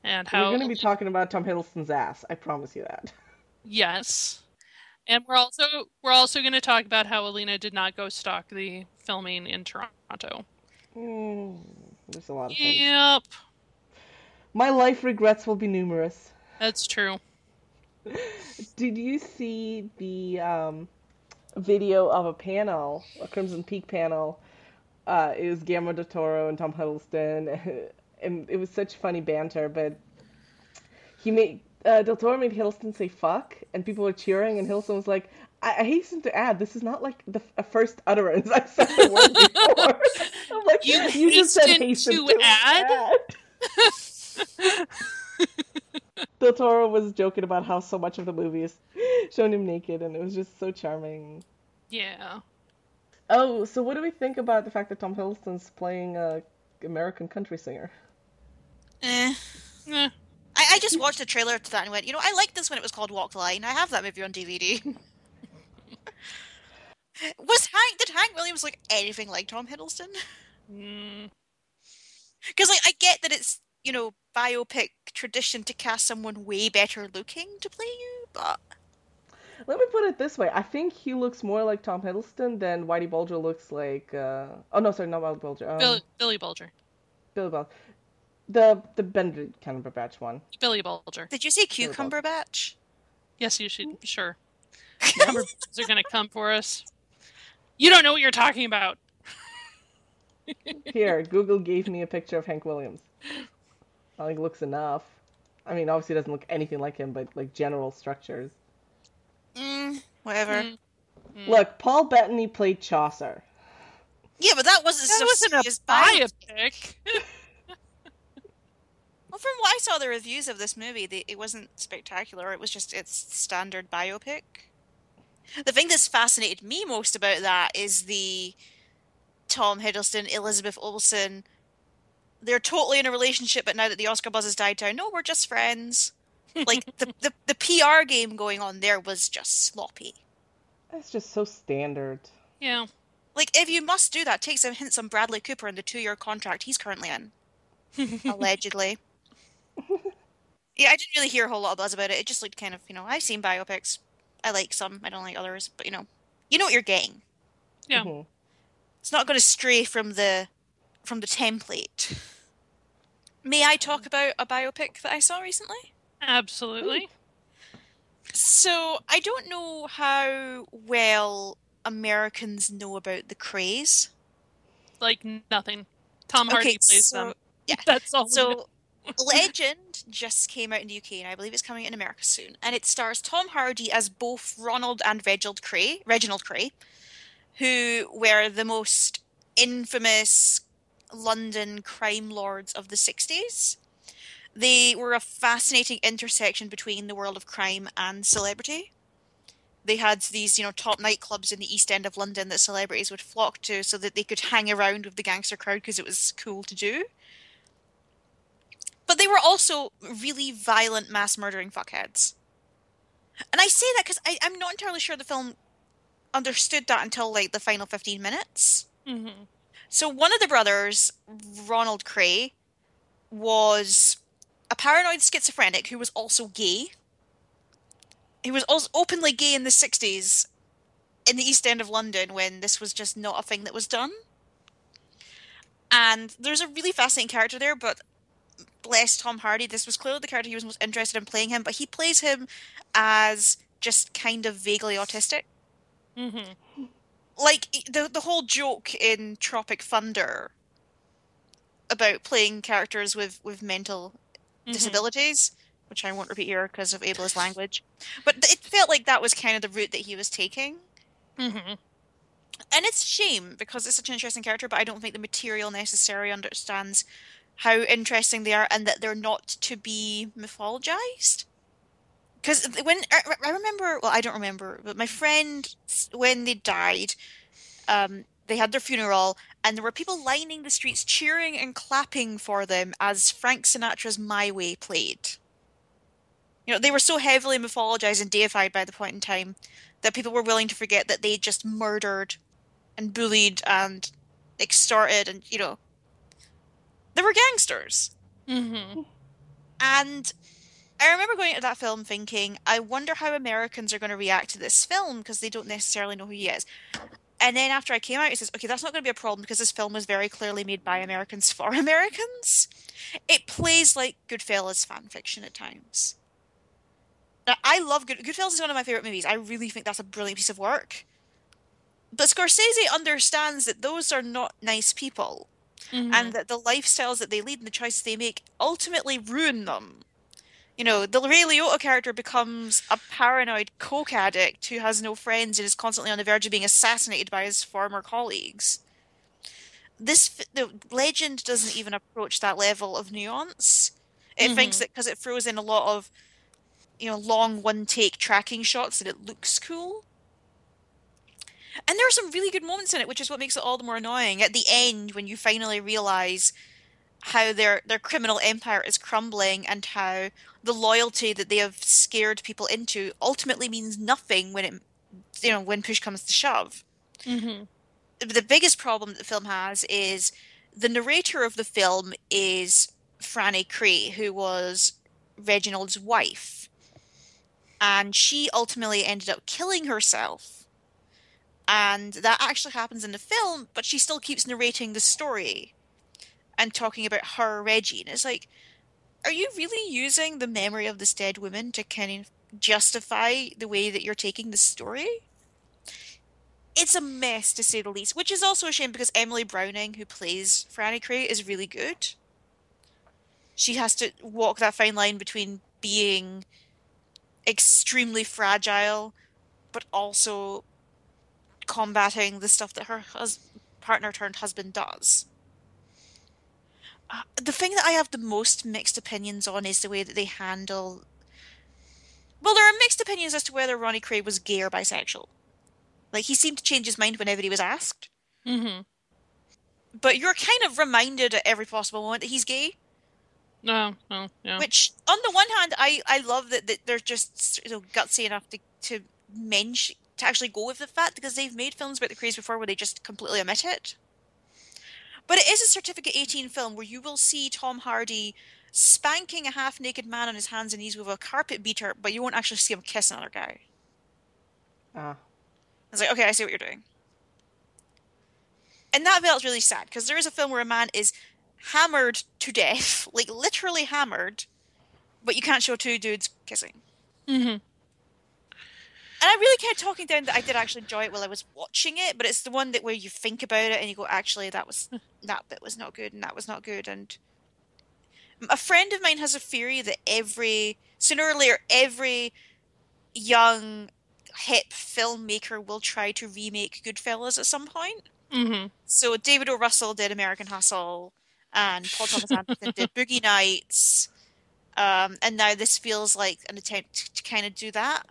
And how We're going to be talking about Tom Hiddleston's ass. I promise you that. Yes. And we're also we're also going to talk about how Alina did not go stalk the filming in Toronto. Mm, there's a lot of things. Yep, My life regrets will be numerous. that's true. Did you see the um, video of a panel, a Crimson Peak panel? Uh, it was Guillermo del Toro and Tom Hiddleston, and it was such funny banter. But he made uh, del Toro made Hiddleston say "fuck," and people were cheering, and Hiddleston was like, "I, I hasten to add, this is not like the f- a first utterance I've said the word before." I'm like, You just said hasten to to add?" add." Del Toro was joking about how so much of the movie is showing him naked, and it was just so charming. Yeah. Oh, so what do we think about the fact that Tom Hiddleston's playing a American country singer? eh. Eh, I, I just watched the trailer to that and went, you know, I liked this when it was called Walk the Line. I have that movie on DVD. was Hank did Hank Williams look anything like Tom Hiddleston? mm, Because like I get that it's you know biopic tradition to cast someone way better looking to play you, but Let me put it this way: I think he looks more like Tom Hiddleston than Whitey Bulger looks like. Uh... Oh no, sorry, not Whitey Bulger. Um, Billy, Billy Bulger. Billy Bob. The the Benedict Cumberbatch one. Billy Bulger. did you say cucumber batch? Yes, you should. Sure. Numbers are going to come for us. You don't know what you're talking about. Here, Google gave me a picture of Hank Williams. I think looks enough. I mean, obviously it doesn't look anything like him, but like general structures. Mm, whatever. Mm. Mm. Look, Paul Bettany played Chaucer. Yeah, but that wasn't That so wasn't a serious bio- biopic. Well, from what I saw the reviews of this movie, the, it wasn't spectacular. It was just its standard biopic. The thing that's fascinated me most about that is the Tom Hiddleston, Elizabeth Olsen. They're totally in a relationship, but now that the Oscar buzz has died down, no, we're just friends. Like the, the the PR game going on there was just sloppy. That's just so standard. yeah. Like if you must do that, take some hints on Bradley Cooper and the two year contract he's currently in. allegedly. Yeah, I didn't really hear a whole lot of buzz about it. It just looked kind of, you know, I've seen biopics. I like some, I don't like others, but you know, you know what you're getting. Yeah. Mhm. It's not going to stray from the from the template. May I talk about a biopic that I saw recently? Absolutely. So I don't know how well Americans know about the Krays. Like nothing. Tom Hardy Okay, plays so- them. yeah. That's all. we know. So Legend just came out in the UK and I believe it's coming in America soon. And it stars Tom Hardy as both Ronald and Reginald Kray, Reginald Kray, who were the most infamous London crime lords of the 60s. They were a fascinating intersection between the world of crime and celebrity. They had these, you know, top nightclubs in the East End of London that celebrities would flock to so that they could hang around with the gangster crowd because it was cool to do. But they were also really violent, mass murdering fuckheads. And I say that because I'm not entirely sure the film understood that until like the final 15 minutes. Mhm. So one of the brothers, Ronald Kray, was a paranoid schizophrenic who was also gay. He was also openly gay in the 60s in the East End of London when this was just not a thing that was done. And there's a really fascinating character there, but bless Tom Hardy, this was clearly the character he was most interested in playing him, but he plays him as just kind of vaguely autistic Mhm. like the the whole joke in Tropic Thunder about playing characters with with mental Mhm. disabilities, which I won't repeat here because of ableist language, but it felt like that was kind of the route that he was taking. Mhm. And it's a shame because it's such an interesting character, but I don't think the material necessarily understands how interesting they are and that they're not to be mythologized. Because when I, remember, well, I don't remember, but my friend, when they died, um, they had their funeral, and there were people lining the streets cheering and clapping for them as Frank Sinatra's "My Way" played. You know, they were so heavily mythologized and deified by the point in time that people were willing to forget that they just murdered and bullied and extorted and you know they were gangsters. Mhm. and i remember going to that film thinking i wonder how americans are going to react to this film because they don't necessarily know who he is. And then after i came out he says okay that's not going to be a problem because this film was very clearly made by americans for americans. It plays like goodfellas fan fiction at times. Now, i love Good- goodfellas is one of my favorite movies. I really think that's a brilliant piece of work. But Scorsese understands that those are not nice people Mhm. and that the lifestyles that they lead and the choices they make ultimately ruin them. You know, the Ray Liotta character becomes a paranoid coke addict who has no friends and is constantly on the verge of being assassinated by his former colleagues. This the legend doesn't even approach that level of nuance. It thinks Mhm. that because it throws in a lot of, you know, long one take tracking shots that it looks cool. And there are some really good moments in it, which is what makes it all the more annoying. At the end, when you finally realize how their their criminal empire is crumbling and how the loyalty that they have scared people into ultimately means nothing when it you know when push comes to shove. Mhm. The biggest problem that the film has is the narrator of the film is Franny Kray, who was Reginald's wife. And she ultimately ended up killing herself and that actually happens in the film, but she still keeps narrating the story and talking about her Reggie. And it's like, are you really using the memory of this dead woman to kind of justify the way that you're taking the story? It's a mess to say the least, which is also a shame because Emily Browning, who plays Franny Kray, is really good. She has to walk that fine line between being extremely fragile, but also combating the stuff that her hus- partner turned husband does. Uh, the thing that I have the most mixed opinions on is the way that they handle. Well, there are mixed opinions as to whether Ronnie Kray was gay or bisexual. Like, he seemed to change his mind whenever he was asked. Mhm. But you're kind of reminded at every possible moment that he's gay. No, no, yeah. Which, on the one hand, I, I love that, that they're just you know, gutsy enough to, to mention, to actually go with the fact because they've made films about the Krays before where they just completely omit it. But it is a Certificate 18 film where you will see Tom Hardy spanking a half naked man on his hands and knees with a carpet beater, but you won't actually see him kiss another guy. Ah. I was like, okay, I see what you're doing. And that felt really sad because there is a film where a man is hammered to death, like literally hammered, but you can't show two dudes kissing. Mm-hmm. And I'm really of talking down that I did actually enjoy it while I was watching it, but it's the one that where you think about it and you go, actually, that was that bit was not good and that was not good. And a friend of mine has a theory that every sooner or later, every young hip filmmaker will try to remake Goodfellas at some point. Mm-hmm. So David O. Russell did American Hustle, and Paul Thomas Anderson did Boogie Nights, um, and now this feels like an attempt to kind of do that,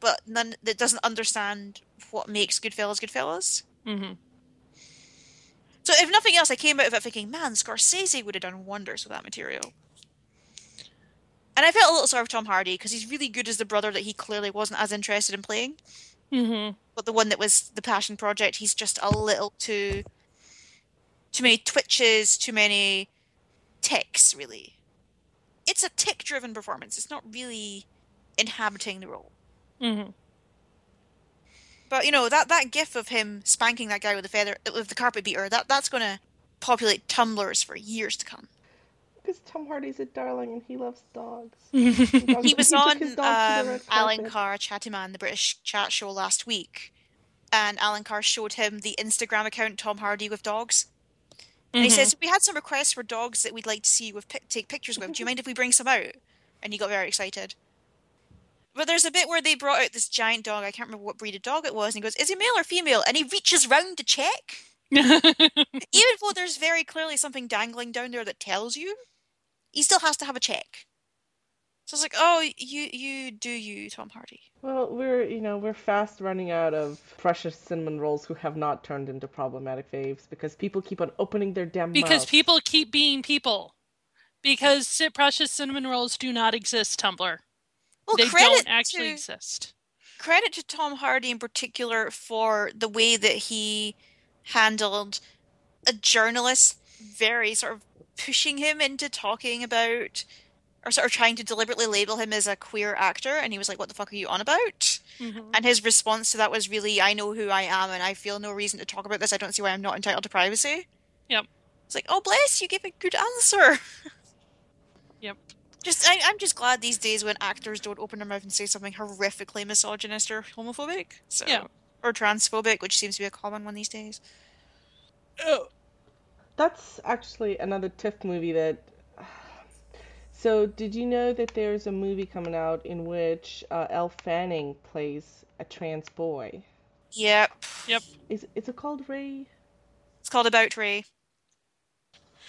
but none that doesn't understand what makes Goodfellas Goodfellas. Mm-hmm. So if nothing else, I came out of it thinking, man, Scorsese would have done wonders with that material. And I felt a little sorry for Tom Hardy because he's really good as the brother that he clearly wasn't as interested in playing. Mm-hmm. But the one that was the passion project, he's just a little too too many twitches, too many ticks, really. It's a tick driven performance. It's not really inhabiting the role. Mm-hmm. But you know, that, that gif of him spanking that guy with the feather with the carpet beater, that that's gonna populate Tumblrs for years to come. Because Tom Hardy's a darling and he loves dogs. He was took on his dog to the um, Alan carpet. Carr Chatty Man, the British chat show last week, and Alan Carr showed him the Instagram account Tom Hardy with dogs. And he Mm-hmm. says, "We had some requests for dogs that we'd like to see with take pictures with. Do you mind if we bring some out?" And he got very excited. But there's a bit where they brought out this giant dog. I can't remember what breed of dog it was. And he goes, "Is he male or female?" And he reaches round to check, even though there's very clearly something dangling down there that tells you. He still has to have a check. So it's like, "Oh, you you do you, Tom Hardy." Well, we're you know we're fast running out of precious cinnamon rolls who have not turned into problematic faves because people keep on opening their damn because mouths. people keep being people. Because precious cinnamon rolls do not exist, Tumblr. Well, they credit don't actually to, exist. credit to Tom Hardy in particular for the way that he handled a journalist very sort of pushing him into talking about or sort of trying to deliberately label him as a queer actor and he was like what the fuck are you on about Mhm. and his response to that was really i know who i am and i feel no reason to talk about this i don't see why i'm not entitled to privacy Yep. it's like oh bless you give a good answer Yep. Just I, i'm just glad these days when actors don't open their mouth and say something horrifically misogynist or homophobic so Yeah. or transphobic which seems to be a common one these days Oh. That's actually another TIFF movie that. So, did you know that there's a movie coming out in which uh, Elle Fanning plays a trans boy? yep Is is it called Ray? It's called About Ray.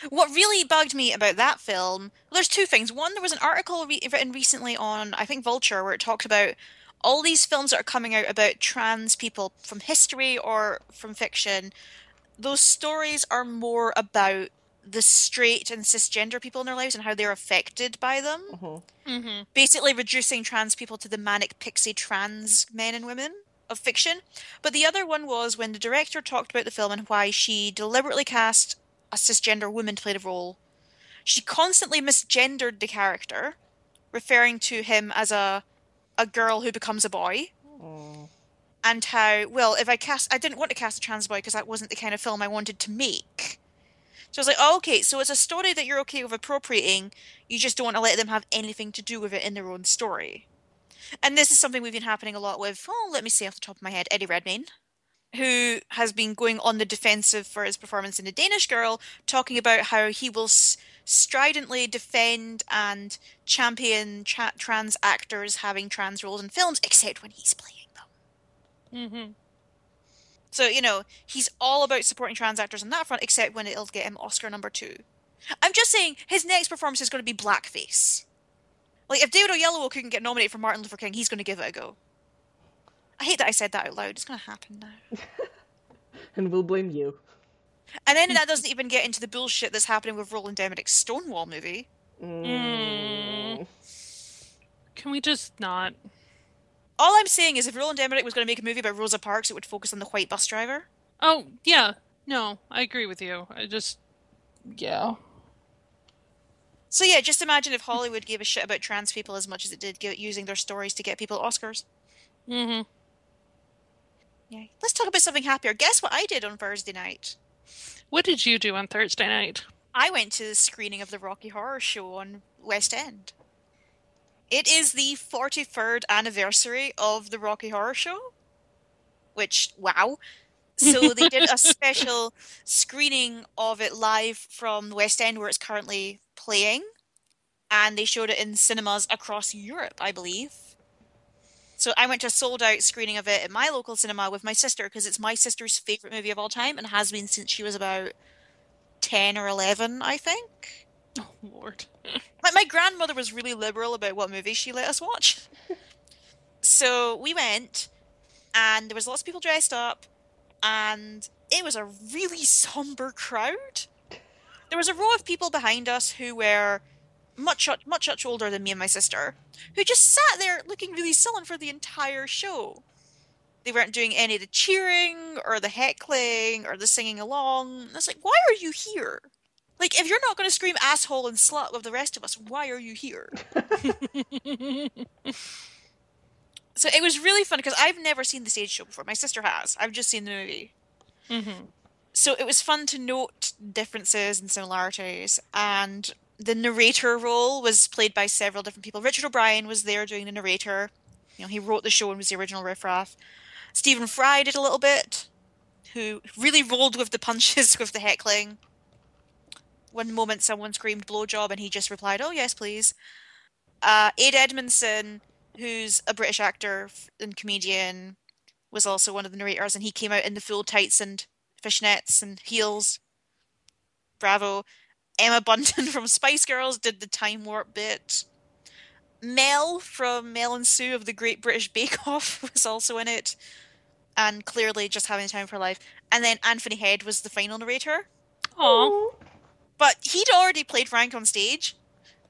What really bugged me about that film, well, there's two things. One, there was an article re- written recently on, I think, Vulture, where it talked about all these films that are coming out about trans people from history or from fiction. Those stories are more about the straight and cisgender people in their lives and how they're affected by them. Mhm. Mm-hmm. Basically, reducing trans people to the manic pixie trans men and women of fiction. But the other one was when the director talked about the film and why she deliberately cast a cisgender woman to play the role. She constantly misgendered the character, referring to him as a a girl who becomes a boy, Mm. and how well if I cast I didn't want to cast a trans boy because that wasn't the kind of film I wanted to make. So I was like, oh, okay, so it's a story that you're okay with appropriating. You just don't want to let them have anything to do with it in their own story. And this is something we've been happening a lot with. Oh, let me see off the top of my head, Eddie Redmayne, who has been going on the defensive for his performance in The Danish Girl, talking about how he will s- stridently defend and champion tra- trans actors having trans roles in films, except when he's playing them. Mm-hmm. So, you know, he's all about supporting trans actors on that front, except when it'll get him Oscar number two. I'm just saying, his next performance is going to be blackface. Like, if David Oyelowo couldn't get nominated for Martin Luther King, he's going to give it a go. I hate that I said that out loud. It's going to happen now. And we'll blame you. And then that doesn't even get into the bullshit that's happening with Roland Emmerich's Stonewall movie. Mm. Can we just not? All I'm saying is, if Roland Emmerich was going to make a movie about Rosa Parks, it would focus on the white bus driver. Oh, yeah. No, I agree with you. I just. Yeah. So yeah, just imagine if Hollywood gave a shit about trans people as much as it did using their stories to get people Oscars. Mm-hmm. Yeah. Let's talk about something happier. Guess what I did on Thursday night? What did you do on Thursday night? I went to the screening of the Rocky Horror Show on West End. It is the 43rd anniversary of the Rocky Horror Show, which, wow. So they did a special screening of it live from the West End where it's currently playing. And they showed it in cinemas across Europe, I believe. So I went to a sold out screening of it at my local cinema with my sister because it's my sister's favorite movie of all time and has been since she was about 10 or 11, I think. Oh Lord. My, my grandmother was really liberal about what movies she let us watch. so we went, and there was lots of people dressed up, and it was a really somber crowd. There was a row of people behind us who were much much much older than me and my sister, who just sat there looking really sullen for the entire show. They weren't doing any of the cheering or the heckling or the singing along. And I was like, why are you here? Like, if you're not going to scream asshole and slut with the rest of us, why are you here? so it was really fun because I've never seen the stage show before. My sister has. I've just seen the movie. hmm So it was fun to note differences and similarities. And the narrator role was played by several different people. Richard O'Brien was there doing the narrator. You know, he wrote the show and was the original riffraff. Stephen Fry did a little bit, who really rolled with the punches with the heckling. One moment someone screamed blowjob and he just replied, oh yes, please. Uh, Ade Edmondson, who's a British actor and comedian, was also one of the narrators and he came out in the full tights and fishnets and heels. Bravo. Emma Bunton from Spice Girls did the time warp bit. Mel from Mel and Sue of the Great British Bake Off was also in it, and clearly just having time for life. And then Anthony Head was the final narrator, Aw. but he'd already played Frank on stage,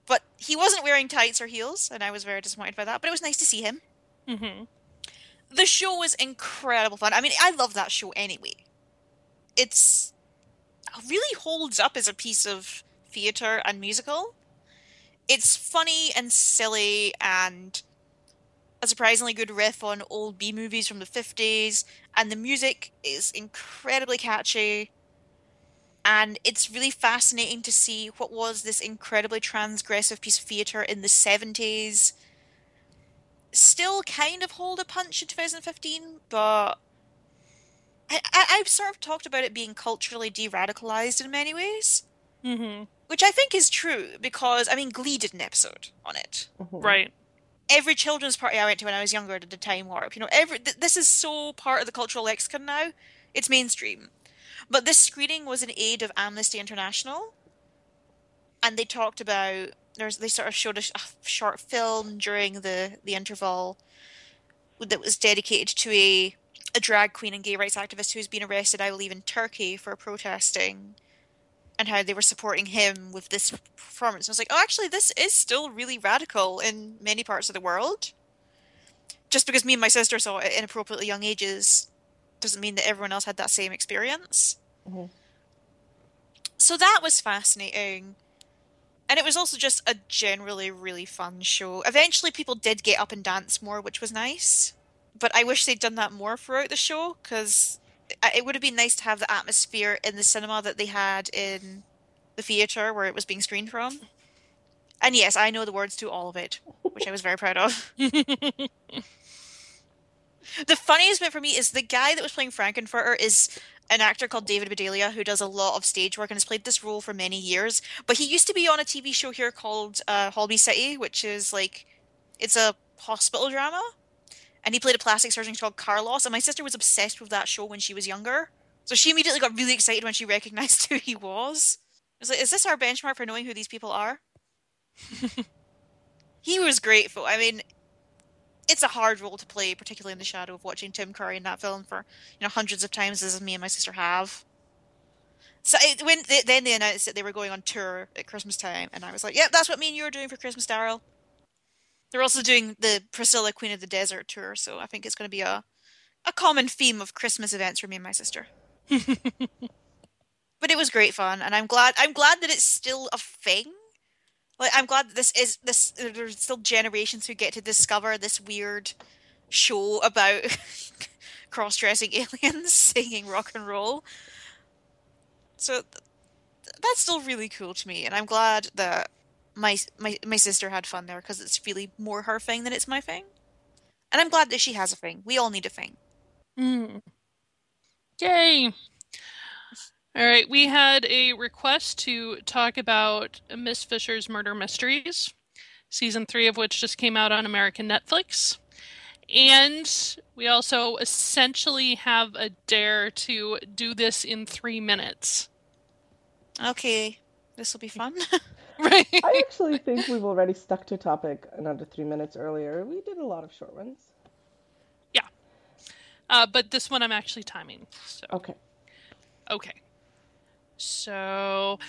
but he wasn't wearing tights or heels, and I was very disappointed by that. But it was nice to see him. hmm The show was incredible fun. I mean, I love that show anyway. It's really holds up as a piece of theater and musical. It's funny and silly and a surprisingly good riff on old B movies from the 50s, and the music is incredibly catchy. And it's really fascinating to see what was this incredibly transgressive piece of theatre in the 70s. Still kind of hold a punch in 2015, but I, I, I've sort of talked about it being culturally de radicalized in many ways, hmm which I think is true because, I mean, Glee did an episode on it. Mhm. Right. Every children's party I went to when I was younger did a time warp. You know, every th- this is so part of the cultural lexicon now. It's mainstream. But this screening was an aid of Amnesty International, and they talked about there's they sort of showed a, sh- a short film during the the interval that was dedicated to a a drag queen and gay rights activist who's been arrested, I believe, in Turkey for protesting, and how they were supporting him with this performance. I was like, oh, actually, this is still really radical in many parts of the world. Just because me and my sister saw it at inappropriately young ages doesn't mean that everyone else had that same experience. Mhm. So that was fascinating. And it was also just a generally really fun show. Eventually, people did get up and dance more, which was nice. But I wish they'd done that more throughout the show because it would have been nice to have the atmosphere in the cinema that they had in the theatre where it was being screened from. And yes, I know the words to all of it, which I was very proud of. The funniest bit for me is the guy that was playing Frank-N-Furter is an actor called David Bedella who does a lot of stage work and has played this role for many years. But he used to be on a TV show here called uh, Holby City, which is like it's a hospital drama. And he played a plastic surgeon called Carlos. And my sister was obsessed with that show when she was younger. So she immediately got really excited when she recognized who he was. I was like, is this our benchmark for knowing who these people are? he was grateful. I mean, it's a hard role to play, particularly in the shadow of watching Tim Curry in that film for you know hundreds of times, as me and my sister have. So it, when they, then they announced that they were going on tour at Christmas time, and I was like, "Yep, that's what me and you are doing for Christmas, Daryl." They're also doing the Priscilla Queen of the Desert tour, so I think it's going to be a a common theme of Christmas events for me and my sister. but it was great fun, and I'm glad I'm glad that it's still a thing. Like I'm glad that this is this. There's still generations who get to discover this weird show about cross-dressing aliens singing rock and roll. So th- that's still really cool to me, and I'm glad that my my my sister had fun there because it's really more her thing than it's my thing. And I'm glad that she has a thing. We all need a thing. Mm. Yay! All right, we had a request to talk about Miss Fisher's Murder Mysteries, season three of which just came out on American Netflix. And we also essentially have a dare to do this in three minutes. Okay, this will be fun. Right. I actually think we've already stuck to topic in under three minutes earlier. We did a lot of short ones. Yeah. Uh, but this one I'm actually timing. So Okay. Okay. So,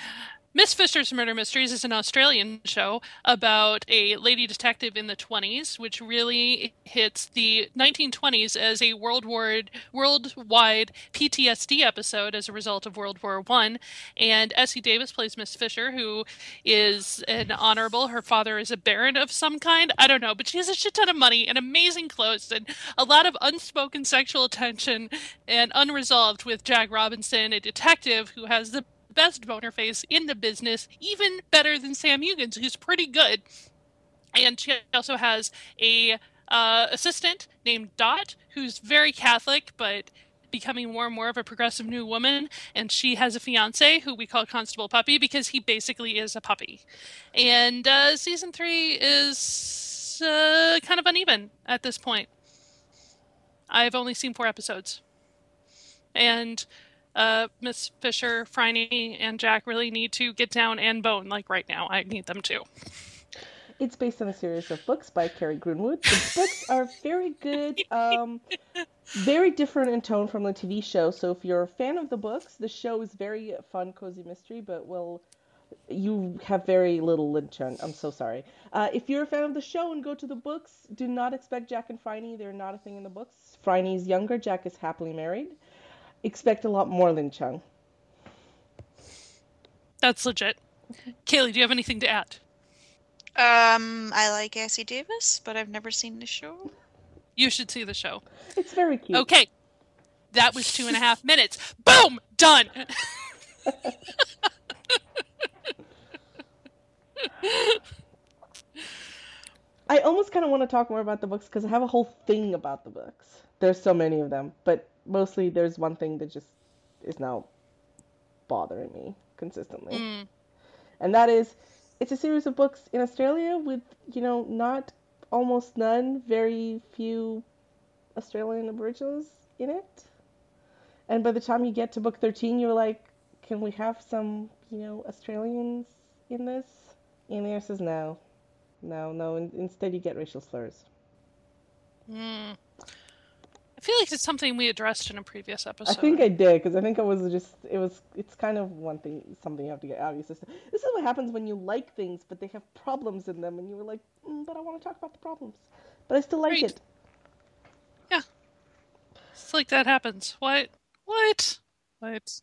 Miss Fisher's Murder Mysteries is an Australian show about a lady detective in the 20s, which really hits the 1920s as a world war, worldwide PTSD episode as a result of World War One. And Essie Davis plays Miss Fisher, who is an honorable. Her father is a baron of some kind. I don't know, but she has a shit ton of money and amazing clothes and a lot of unspoken sexual tension and unresolved with Jack Robinson, a detective who has the best boner face in the business, even better than Sam Heughan's, who's pretty good. And she also has a uh, assistant named Dot, who's very Catholic, but becoming more and more of a progressive new woman. And she has a fiance who we call Constable Puppy because he basically is a puppy. And uh, season three is uh, kind of uneven at this point. I've only seen four episodes. And uh, Miss Fisher, Phryne, and Jack really need to get down and bone like right now. I need them to. It's based on a series of books by Kerry Greenwood. The books are very good, um, very different in tone from the TV show. So if you're a fan of the books, the show is very fun, cozy mystery, but will you have very little Lin Chung. I'm so sorry. Uh, if you're a fan of the show and go to the books, do not expect Jack and Phryne. They're not a thing in the books. Phryne's younger. Jack is happily married. Expect a lot more Lin Chung. That's legit. Kaylee, do you have anything to add? um, I like Essie Davis, but I've never seen the show. You should see the show. It's very cute. Okay. That was two and a half minutes. Boom! Done! I almost kind of want to talk more about the books because I have a whole thing about the books. There's so many of them, but mostly there's one thing that just is now bothering me consistently. Mm. And that is it's a series of books in Australia with, you know, not almost none, very few Australian Aboriginals in it. And by the time you get to book 13, you're like, can we have some, you know, Australians in this? And the answer is no. No, no. In- instead, you get racial slurs. Mm. I feel like it's something we addressed in a previous episode. I think I did because I think it was just it was it's kind of one thing something you have to get out of your system. This is what happens when you like things but they have problems in them and you were like, mm, but I want to talk about the problems, but I still like Right. it. Yeah, it's like that happens. What? What? What?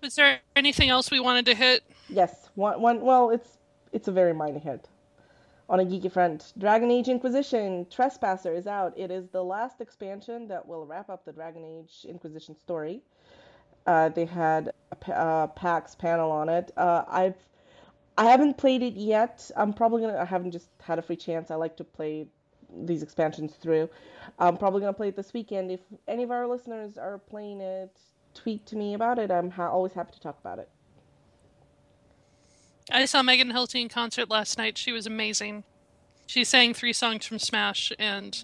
Was there anything else we wanted to hit? Yes, one one well it's it's a very minor hit. On a geeky front, Dragon Age Inquisition Trespasser is out. It is the last expansion that will wrap up the Dragon Age Inquisition story. Uh, they had a uh, PAX panel on it. Uh, I've I haven't played it yet. I'm probably gonna. I haven't just had a free chance. I like to play these expansions through. I'm probably gonna play it this weekend. If any of our listeners are playing it, tweet to me about it. I'm ha- always happy to talk about it. I saw Megan Hilty in concert last night. She was amazing. She sang three songs from Smash, and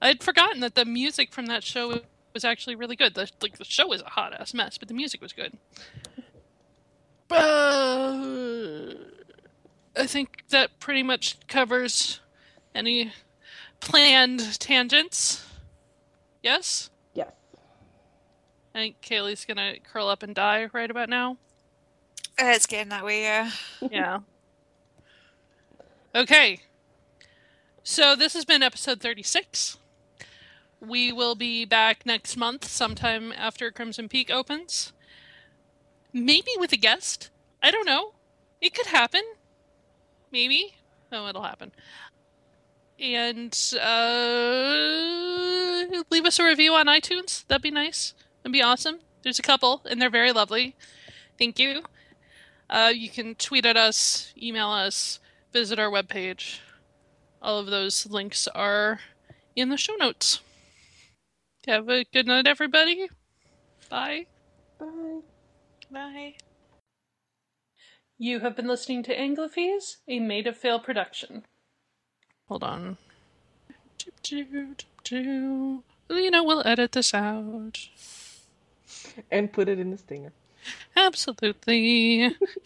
I'd forgotten that the music from that show was actually really good. The like the show was a hot ass mess, but the music was good. Uh, I think that pretty much covers any planned tangents. Yes? Yes. I think Kaylee's gonna curl up and die right about now. It's getting that way, yeah. Yeah. Okay. So this has been episode 36. We will be back next month, sometime after Crimson Peak opens. Maybe with a guest. I don't know. It could happen. Maybe. No, it'll happen. And uh, leave us a review on iTunes. That'd be nice. That'd be awesome. There's a couple, and they're very lovely. Thank you. Uh, you can tweet at us, email us, visit our webpage. All of those links are in the show notes. Have a good night, everybody. Bye. Bye. Bye. You have been listening to Anglophies, a Made of Fail production. Hold on. You know, we'll edit this out. And put it in the stinger. Absolutely.